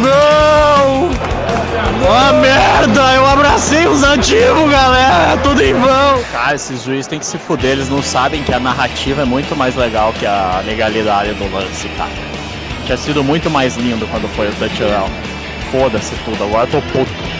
Não! Uma merda! Eu abracei os antigos, galera! É tudo em vão! Cara, esses juízes têm que se fuder, eles não sabem que a narrativa é muito mais legal que a legalidade do lance, tá? cara. Tinha é sido muito mais lindo quando foi o touchdown. Foda-se tudo, agora eu tô puto.